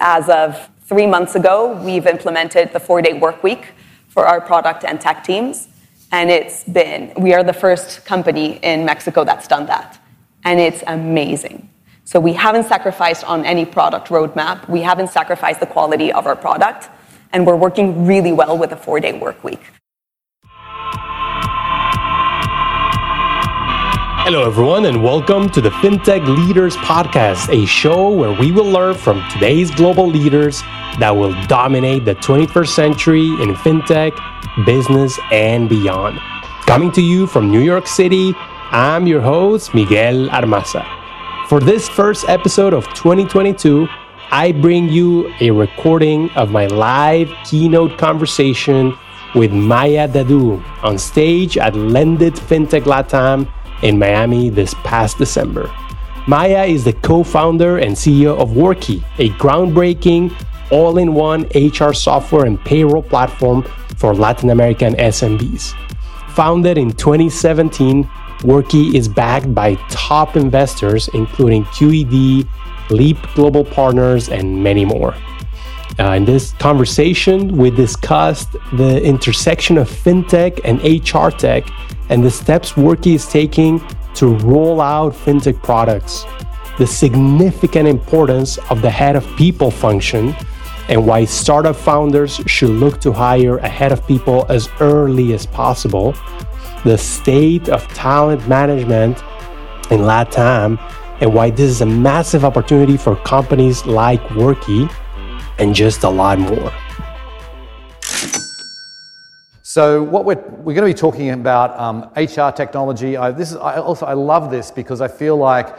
As of three months ago, we've implemented the four-day work week for our product and tech teams. And it's been, we are the first company in Mexico that's done that. And it's amazing. So we haven't sacrificed on any product roadmap. We haven't sacrificed the quality of our product. And we're working really well with a four-day work week. Hello, everyone, and welcome to the FinTech Leaders Podcast, a show where we will learn from today's global leaders that will dominate the 21st century in FinTech, business, and beyond. Coming to you from New York City, I'm your host, Miguel Armaza. For this first episode of 2022, I bring you a recording of my live keynote conversation with Maya Dadoo on stage at Lendit FinTech LATAM in Miami this past December. Maya is the co founder and CEO of Worky, a groundbreaking all in one HR software and payroll platform for Latin American SMBs. Founded in 2017, Worky is backed by top investors, including QED, Leap Global Partners, and many more. Uh, in this conversation, we discussed the intersection of fintech and HR tech and the steps Worky is taking to roll out fintech products, the significant importance of the head of people function, and why startup founders should look to hire a head of people as early as possible, the state of talent management in LATAM, and why this is a massive opportunity for companies like Worky, and just a lot more. So what we're, we're going to be talking about um, HR technology. I, this is, I also I love this because I feel like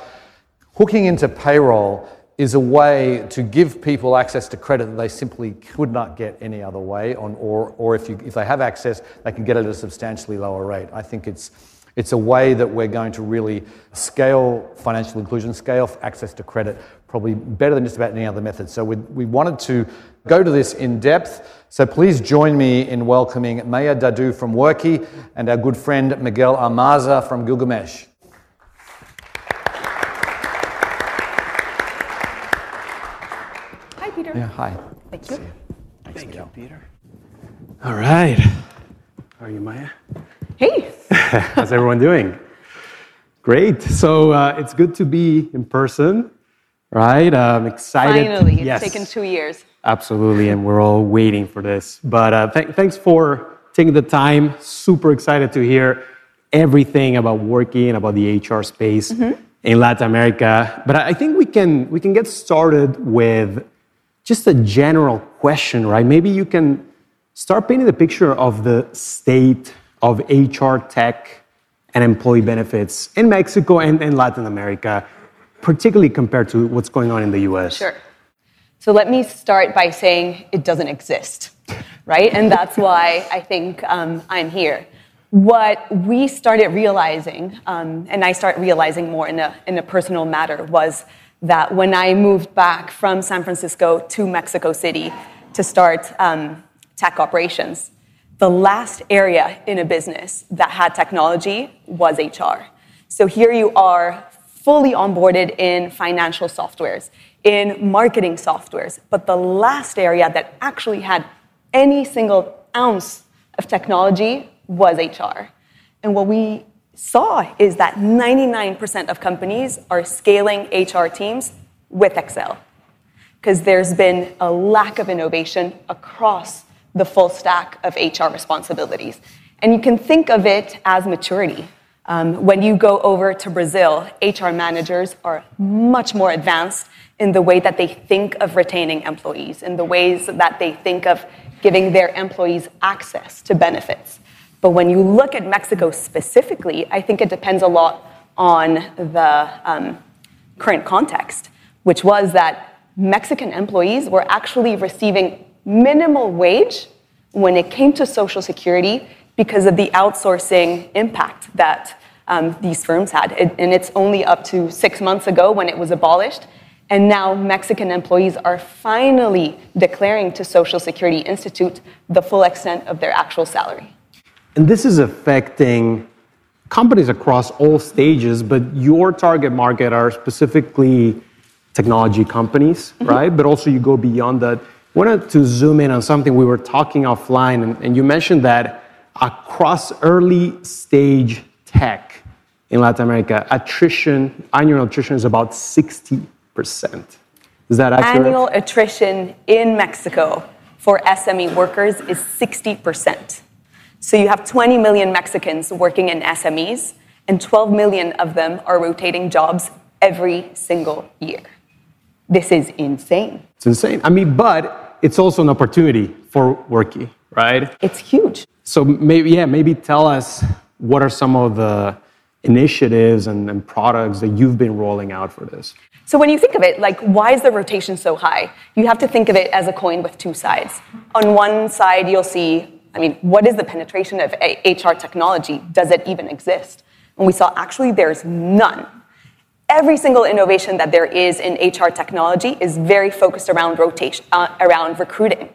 hooking into payroll is a way to give people access to credit that they simply could not get any other way, on, or, or if, you, if they have access, they can get it at a substantially lower rate. I think it's, it's a way that we're going to really scale financial inclusion, scale access to credit, probably better than just about any other method. So we, we wanted to go to this in depth. So please join me in welcoming Maya Dadoo from Worky and our good friend Miguel Armaza from Gilgamesh. Hi, Peter. Yeah, hi. Thank you. Thank you, Peter. All right. How are you, Maya? Hey. How's everyone doing? Great. So uh, it's good to be in person, right? I'm excited. Finally, it's taken two years. Absolutely, and we're all waiting for this. But uh, th- thanks for taking the time. Super excited to hear everything about working about the HR space mm-hmm. in Latin America. But I think we can we can get started with just a general question, right? Maybe you can start painting the picture of the state of HR tech and employee benefits in Mexico and in Latin America, particularly compared to what's going on in the US? Sure. So let me start by saying it doesn't exist, right? And that's why I think um, I'm here. What we started realizing, um, and I started realizing more in a, in a personal matter, was that when I moved back from San Francisco to Mexico City to start um, tech operations, the last area in a business that had technology was HR. So here you are, fully onboarded in financial softwares, in marketing softwares, but the last area that actually had any single ounce of technology was HR. And what we saw is that 99% of companies are scaling HR teams with Excel because there's been a lack of innovation across the full stack of HR responsibilities. And you can think of it as maturity. Um, when you go over to Brazil, HR managers are much more advanced in the way that they think of retaining employees, in the ways that they think of giving their employees access to benefits. But when you look at Mexico specifically, I think it depends a lot on the um, current context, which was that Mexican employees were actually receiving minimal wage when it came to Social Security because of the outsourcing impact that um, these firms had. It, and it's only up to six months ago when it was abolished. And now Mexican employees are finally declaring to Social Security Institute the full extent of their actual salary. And this is affecting companies across all stages, but your target market are specifically technology companies, right? But also you go beyond that. Wanted to zoom in on something we were talking offline, and, and you mentioned that across early stage tech in Latin America, attrition, annual attrition is about 60%. Is that accurate? Annual attrition in Mexico for SME workers is 60%. So you have 20 million Mexicans working in SMEs, and 12 million of them are rotating jobs every single year. This is insane. It's insane. I mean, but it's also an opportunity for Worky, right? It's huge. So maybe, yeah, maybe tell us what are some of the initiatives and, and, products that you've been rolling out for this? So when you think of it, like why is the rotation so high? You have to think of it as a coin with two sides. On one side, you'll see, I mean, what is the penetration of HR technology? Does it even exist? And we saw actually there's none. Every single innovation that there is in HR technology is very focused around rotation, uh, around recruiting.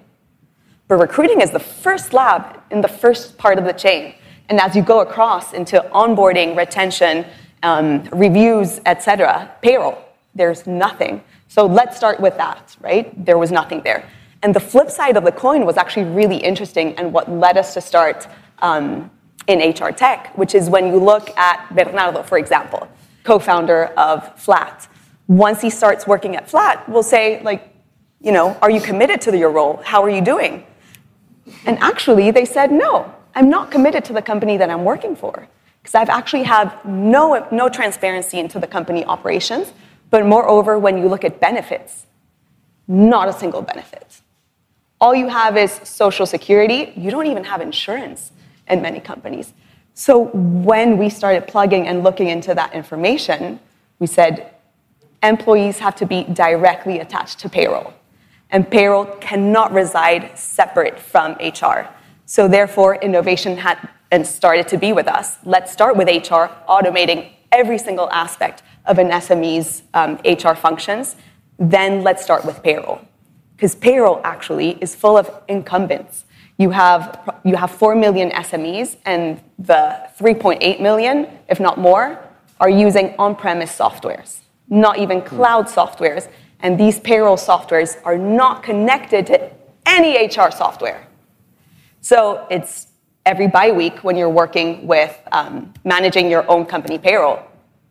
But recruiting is the first lab in the first part of the chain. And as you go across into onboarding, retention, um, reviews, etc., payroll, there's nothing. So let's start with that, right? There was nothing there. And the flip side of the coin was actually really interesting and what led us to start um, in HR tech, which is when you look at Bernardo, for example co-founder of Flat. Once he starts working at Flat, we'll say, like, you know, are you committed to your role? How are you doing? And actually, they said, no, I'm not committed to the company that I'm working for because I've actually have no, no transparency into the company operations. But moreover, when you look at benefits, not a single benefit. All you have is social security. You don't even have insurance in many companies. So when we started plugging and looking into that information, we said employees have to be directly attached to payroll. And payroll cannot reside separate from HR. So therefore, innovation had and started to be with us. Let's start with HR, automating every single aspect of an SME's um, HR functions. Then let's start with payroll. Because payroll actually is full of incumbents you have, you have 4 million SMEs, and the 3.8 million, if not more, are using on premise softwares, not even cloud softwares. And these payroll softwares are not connected to any HR software. So it's every bi week when you're working with um, managing your own company payroll,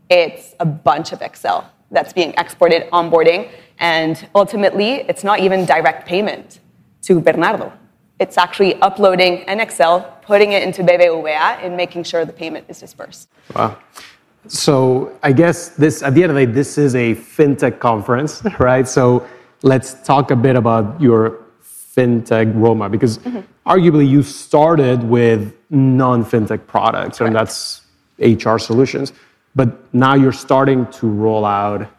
it's a bunch of Excel that's being exported, onboarding, and ultimately, it's not even direct payment to Bernardo. It's actually uploading an Excel, putting it into Bebe BBVA, and making sure the payment is dispersed. Wow. So I guess this, at the end of the day, this is a fintech conference, right? So let's talk a bit about your fintech roadmap because mm-hmm. arguably you started with non-fintech products, Correct. and that's HR solutions. But now you're starting to roll out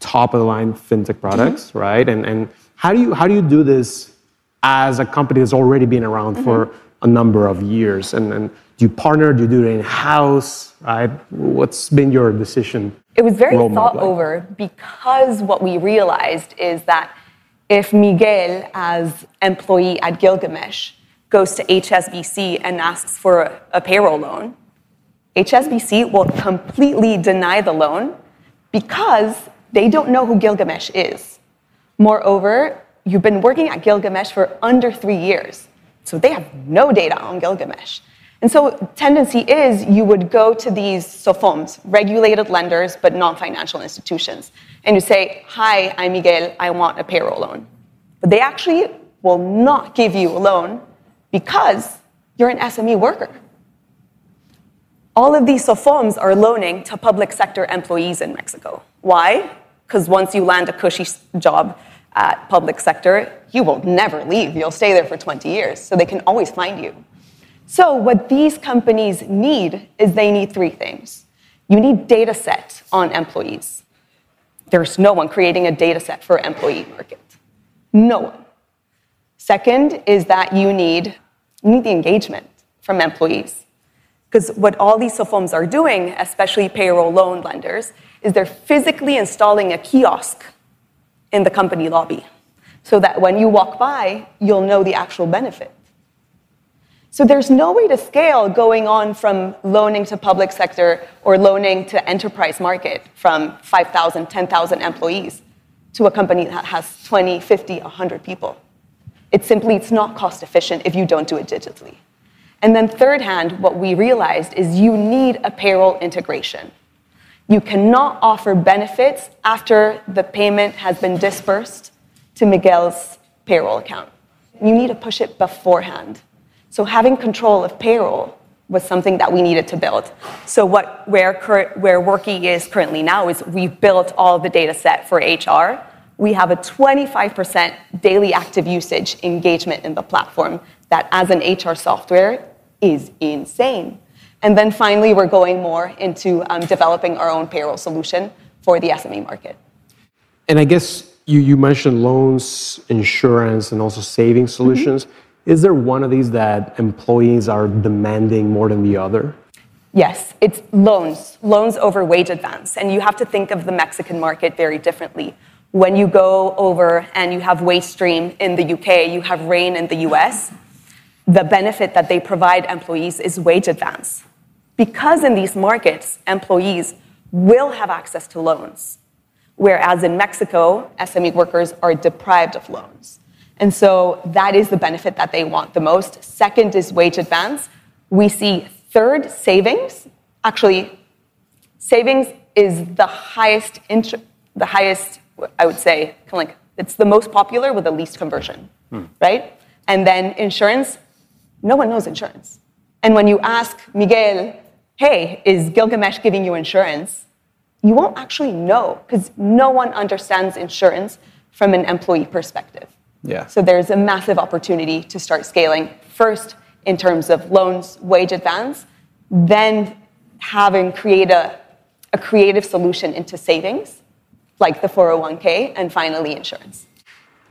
top of the line fintech products, mm-hmm. right? And and how do you how do you do this as a company that's already been around mm-hmm. for a number of years? And, and do you partner? Do you do it in house? Right? What's been your decision? It was very thought like? over because what we realized is that if Miguel, as employee at Gilgamesh, goes to HSBC and asks for a, a payroll loan, HSBC will completely deny the loan because they don't know who Gilgamesh is. Moreover, you've been working at Gilgamesh for under three years. So they have no data on Gilgamesh. And so tendency is you would go to these SOFOMs, regulated lenders, but non-financial institutions, and you say, hi, I'm Miguel, I want a payroll loan. But they actually will not give you a loan because you're an SME worker. All of these SOFOMs are loaning to public sector employees in Mexico. Why? Because once you land a cushy job, at public sector, you will never leave. You'll stay there for 20 years, so they can always find you. So what these companies need is they need three things. You need data set on employees. There's no one creating a data set for employee market. No one. Second is that you need, you need the engagement from employees. Because what all these SOFOMs are doing, especially payroll loan lenders, is they're physically installing a kiosk in the company lobby so that when you walk by, you'll know the actual benefit. So there's no way to scale going on from loaning to public sector or loaning to enterprise market from 5,000, 10,000 employees. to a company that has 20, 50, 100 people. It simply, it's not cost efficient if you don't do it digitally. And then third hand, what we realized is you need a payroll integration. You cannot offer benefits after the payment has been dispersed to Miguel's payroll account. You need to push it beforehand. So having control of payroll was something that we needed to build. So what where where Worky is currently now is we've built all the data set for HR. We have a 25% daily active usage engagement in the platform that as an HR software is insane. And then finally, we're going more into um, developing our own payroll solution for the SME market. And I guess you, you mentioned loans, insurance, and also saving solutions. Mm-hmm. Is there one of these that employees are demanding more than the other? Yes, it's loans, loans over wage advance. And you have to think of the Mexican market very differently. When you go over and you have Wagestream in the UK, you have Rain in the US, the benefit that they provide employees is wage advance. Because in these markets, employees will have access to loans, whereas in Mexico, SME workers are deprived of loans. And so that is the benefit that they want the most. Second is wage advance. We see third, savings. Actually, savings is the highest, interest, the highest, I would say, kind of like it's the most popular with the least conversion, hmm. right? And then insurance, no one knows insurance. And when you ask Miguel, hey, is Gilgamesh giving you insurance? You won't actually know because no one understands insurance from an employee perspective. Yeah. So there's a massive opportunity to start scaling first in terms of loans, wage advance, then having create a, a creative solution into savings, like the 401k, and finally insurance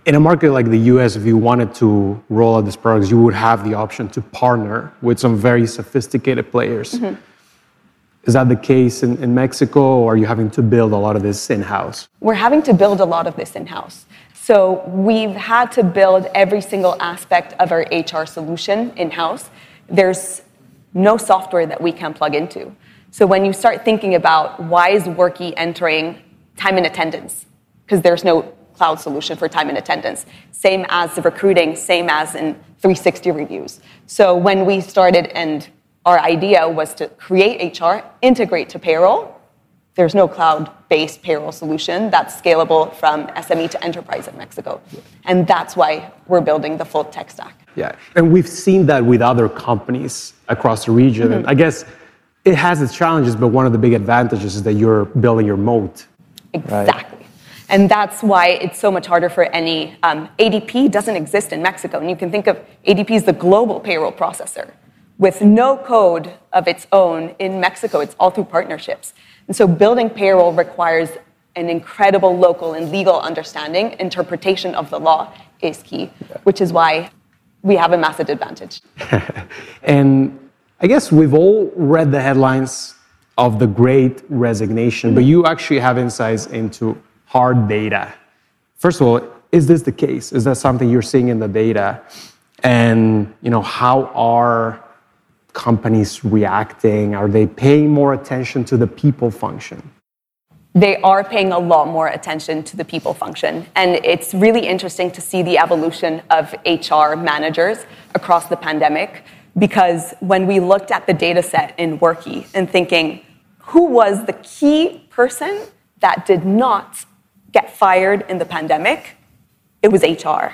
in a market like the US, if you wanted to roll out these products, you would have the option to partner with some very sophisticated players. Mm-hmm. Is that the case in, in Mexico, or are you having to build a lot of this in house? We're having to build a lot of this in house. So we've had to build every single aspect of our HR solution in house. There's no software that we can plug into. So when you start thinking about why is Worky entering time and attendance, because there's no cloud solution for time and attendance. Same as the recruiting, same as in 360 reviews. So when we started and our idea was to create HR, integrate to payroll, there's no cloud-based payroll solution that's scalable from SME to enterprise in Mexico. And that's why we're building the full tech stack. Yeah, and we've seen that with other companies across the region. Mm-hmm. I guess it has its challenges, but one of the big advantages is that you're building your moat. Exactly. Right? And that's why it's so much harder for any. Um, ADP doesn't exist in Mexico. And you can think of ADP as the global payroll processor with no code of its own in Mexico. It's all through partnerships. And so building payroll requires an incredible local and legal understanding. Interpretation of the law is key, which is why we have a massive advantage. and I guess we've all read the headlines of the great resignation, but you actually have insights into hard data. First of all, is this the case? Is that something you're seeing in the data? And you know, how are companies reacting? Are they paying more attention to the people function? They are paying a lot more attention to the people function. And it's really interesting to see the evolution of HR managers across the pandemic because when we looked at the data set in Worky and thinking, who was the key person that did not get fired in the pandemic, it was HR.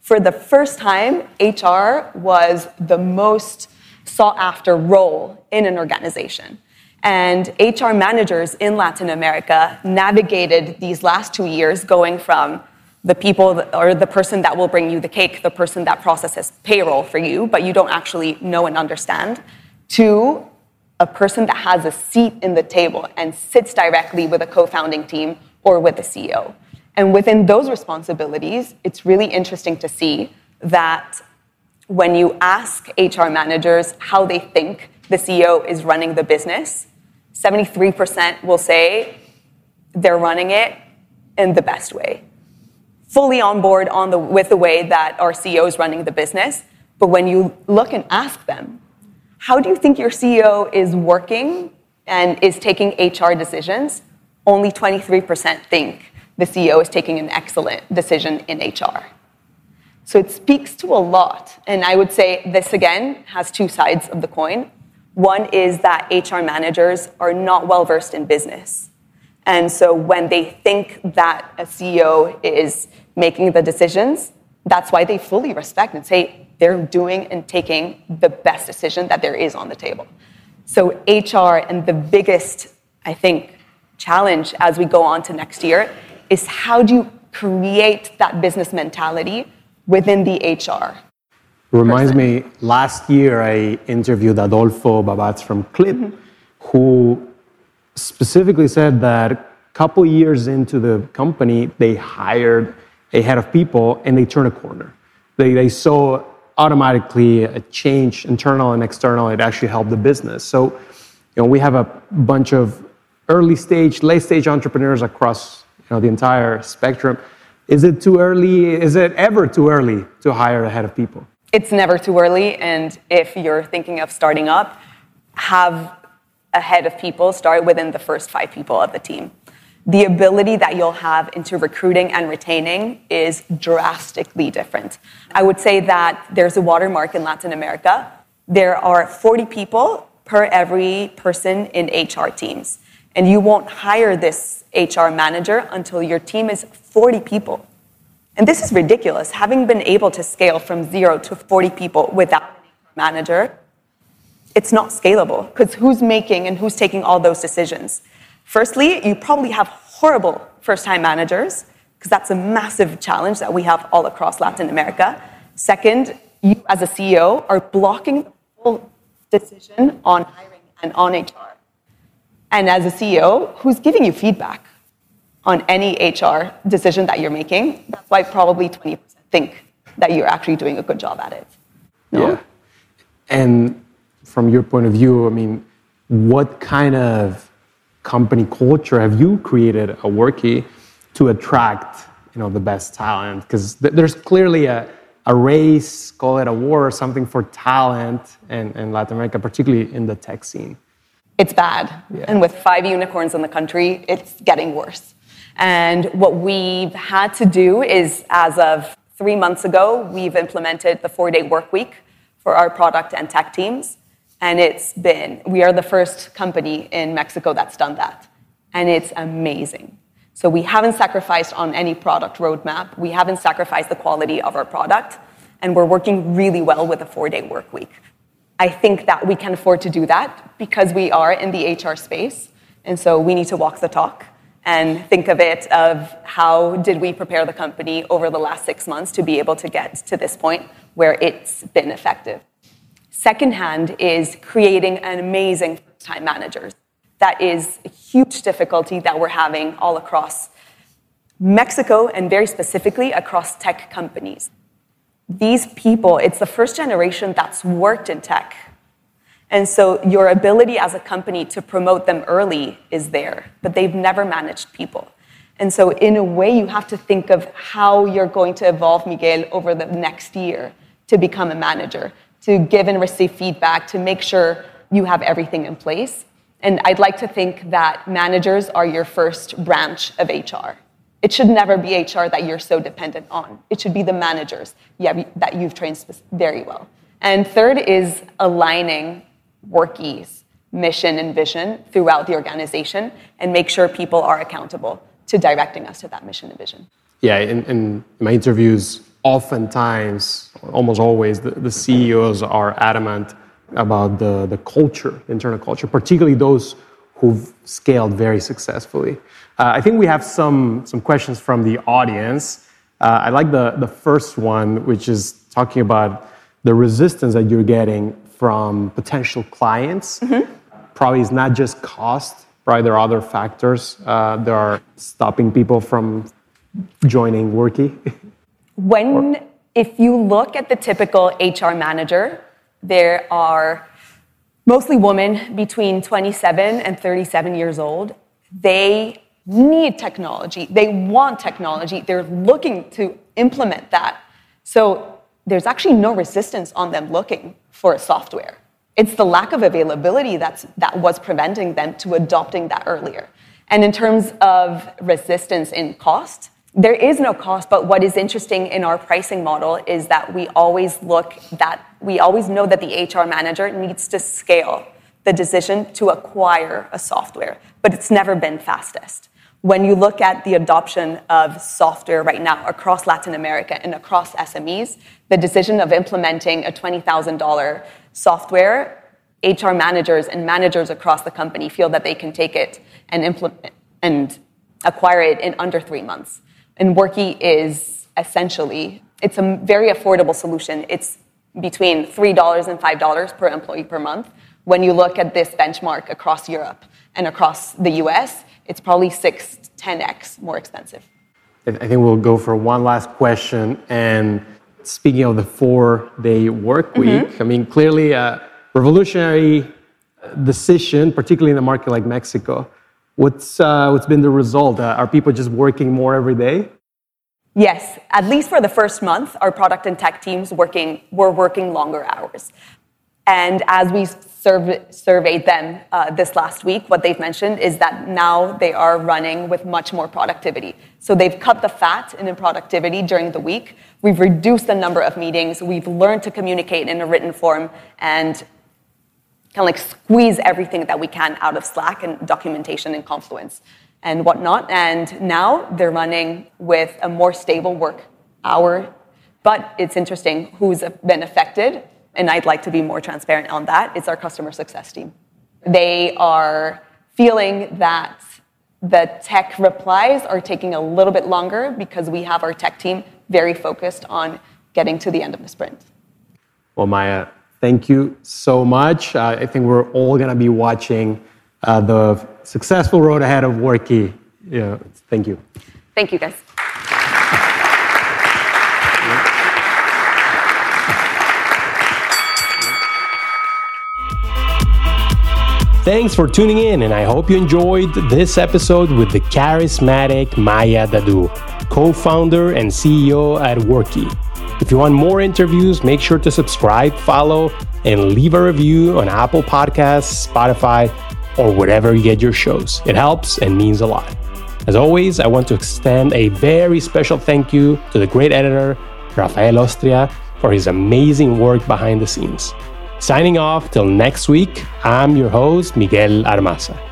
For the first time, HR was the most sought after role in an organization. And HR managers in Latin America navigated these last two years going from the people or the person that will bring you the cake, the person that processes payroll for you, but you don't actually know and understand, to a person that has a seat in the table and sits directly with a co founding team or with the CEO. And within those responsibilities, it's really interesting to see that when you ask HR managers how they think the CEO is running the business, 73% will say they're running it in the best way. Fully on board on the, with the way that our CEO is running the business. But when you look and ask them, how do you think your CEO is working and is taking HR decisions? only 23% think the CEO is taking an excellent decision in HR. So it speaks to a lot. And I would say this again has two sides of the coin. One is that HR managers are not well versed in business. And so when they think that a CEO is making the decisions, that's why they fully respect and say they're doing and taking the best decision that there is on the table. So HR and the biggest, I think, challenge as we go on to next year is how do you create that business mentality within the HR? Reminds person. me, last year I interviewed Adolfo Babatz from Clip, mm-hmm. who specifically said that a couple years into the company, they hired a head of people and they turned a corner. They, they saw automatically a change, internal and external. It actually helped the business. So, you know, we have a bunch of early stage, late stage entrepreneurs across you know, the entire spectrum. Is it too early? Is it ever too early to hire a head of people? It's never too early. And if you're thinking of starting up, have a head of people start within the first five people of the team the ability that you'll have into recruiting and retaining is drastically different. I would say that there's a watermark in Latin America. There are 40 people per every person in HR teams. And you won't hire this HR manager until your team is 40 people. And this is ridiculous. Having been able to scale from zero to 40 people without a manager, it's not scalable because who's making and who's taking all those decisions? Firstly, you probably have horrible first time managers, because that's a massive challenge that we have all across Latin America. Second, you as a CEO are blocking the full decision on hiring and on HR. And as a CEO, who's giving you feedback on any HR decision that you're making? That's why probably 20% think that you're actually doing a good job at it. No? Yeah. And from your point of view, I mean, what kind of company culture have you created at Worky to attract you know the best talent? Because th- there's clearly a, a race, call it a war or something for talent in, in Latin America, particularly in the tech scene. It's bad. Yeah. And with five unicorns in the country, it's getting worse. And what we've had to do is, as of three months ago, we've implemented the four day work week for our product and tech teams. And it's been, we are the first company in Mexico that's done that. And it's amazing. So we haven't sacrificed on any product roadmap. We haven't sacrificed the quality of our product. And we're working really well with a four day work week. I think that we can afford to do that because we are in the HR space. And so we need to walk the talk and think of it of how did we prepare the company over the last six months to be able to get to this point where it's been effective. Secondhand is creating an amazing first-time managers. That is a huge difficulty that we're having all across Mexico and very specifically across tech companies. These people, it's the first generation that's worked in tech. And so your ability as a company to promote them early is there, but they've never managed people. And so, in a way, you have to think of how you're going to evolve Miguel over the next year to become a manager to give and receive feedback, to make sure you have everything in place. And I'd like to think that managers are your first branch of HR. It should never be HR that you're so dependent on. It should be the managers yeah, that you've trained very well. And third is aligning Worky's mission and vision throughout the organization and make sure people are accountable to directing us to that mission and vision. Yeah, in, in my interviews, oftentimes, almost always, the, the CEOs are adamant about the, the culture, internal culture, particularly those who've scaled very successfully. Uh, I think we have some, some questions from the audience. Uh, I like the, the first one, which is talking about the resistance that you're getting from potential clients. Mm-hmm. Probably it's not just cost, probably there are other factors uh, that are stopping people from joining Worky. When, or, if you look at the typical HR manager, there are mostly women between 27 and 37 years old. They need technology. They want technology. They're looking to implement that. So there's actually no resistance on them looking for software. It's the lack of availability that's, that was preventing them to adopting that earlier. And in terms of resistance in cost, there is no cost, but what is interesting in our pricing model is that we always look that we always know that the HR manager needs to scale the decision to acquire a software, but it's never been fastest. When you look at the adoption of software right now across Latin America and across SMEs, the decision of implementing a $20,000 software, HR managers and managers across the company feel that they can take it and implement and acquire it in under three months. And Worky is essentially, it's a very affordable solution. It's between $3 and $5 per employee per month. When you look at this benchmark across Europe and across the US, it's probably six, 10x more expensive. I think we'll go for one last question. And speaking of the four day work week, mm-hmm. I mean, clearly a revolutionary decision, particularly in a market like Mexico. What's, uh, what's been the result? Uh, are people just working more every day? Yes, at least for the first month, our product and tech teams working were working longer hours. And as we surveyed them uh, this last week, what they've mentioned is that now they are running with much more productivity. So they've cut the fat in productivity during the week. We've reduced the number of meetings. We've learned to communicate in a written form and kind of like squeeze everything that we can out of Slack and documentation and Confluence and whatnot. And now they're running with a more stable work hour. But it's interesting who's been affected and I'd like to be more transparent on that, it's our customer success team. They are feeling that the tech replies are taking a little bit longer because we have our tech team very focused on getting to the end of the sprint. Well, Maya, thank you so much. Uh, I think we're all going to be watching uh, the successful road ahead of Worky. Yeah, thank you. Thank you, guys. Thanks for tuning in, and I hope you enjoyed this episode with the charismatic Maya Dadoo, co founder and CEO at Worky. If you want more interviews, make sure to subscribe, follow, and leave a review on Apple Podcasts, Spotify, or wherever you get your shows. It helps and means a lot. As always, I want to extend a very special thank you to the great editor, Rafael Ostria, for his amazing work behind the scenes. Signing off till next week, I'm your host, Miguel Armaza.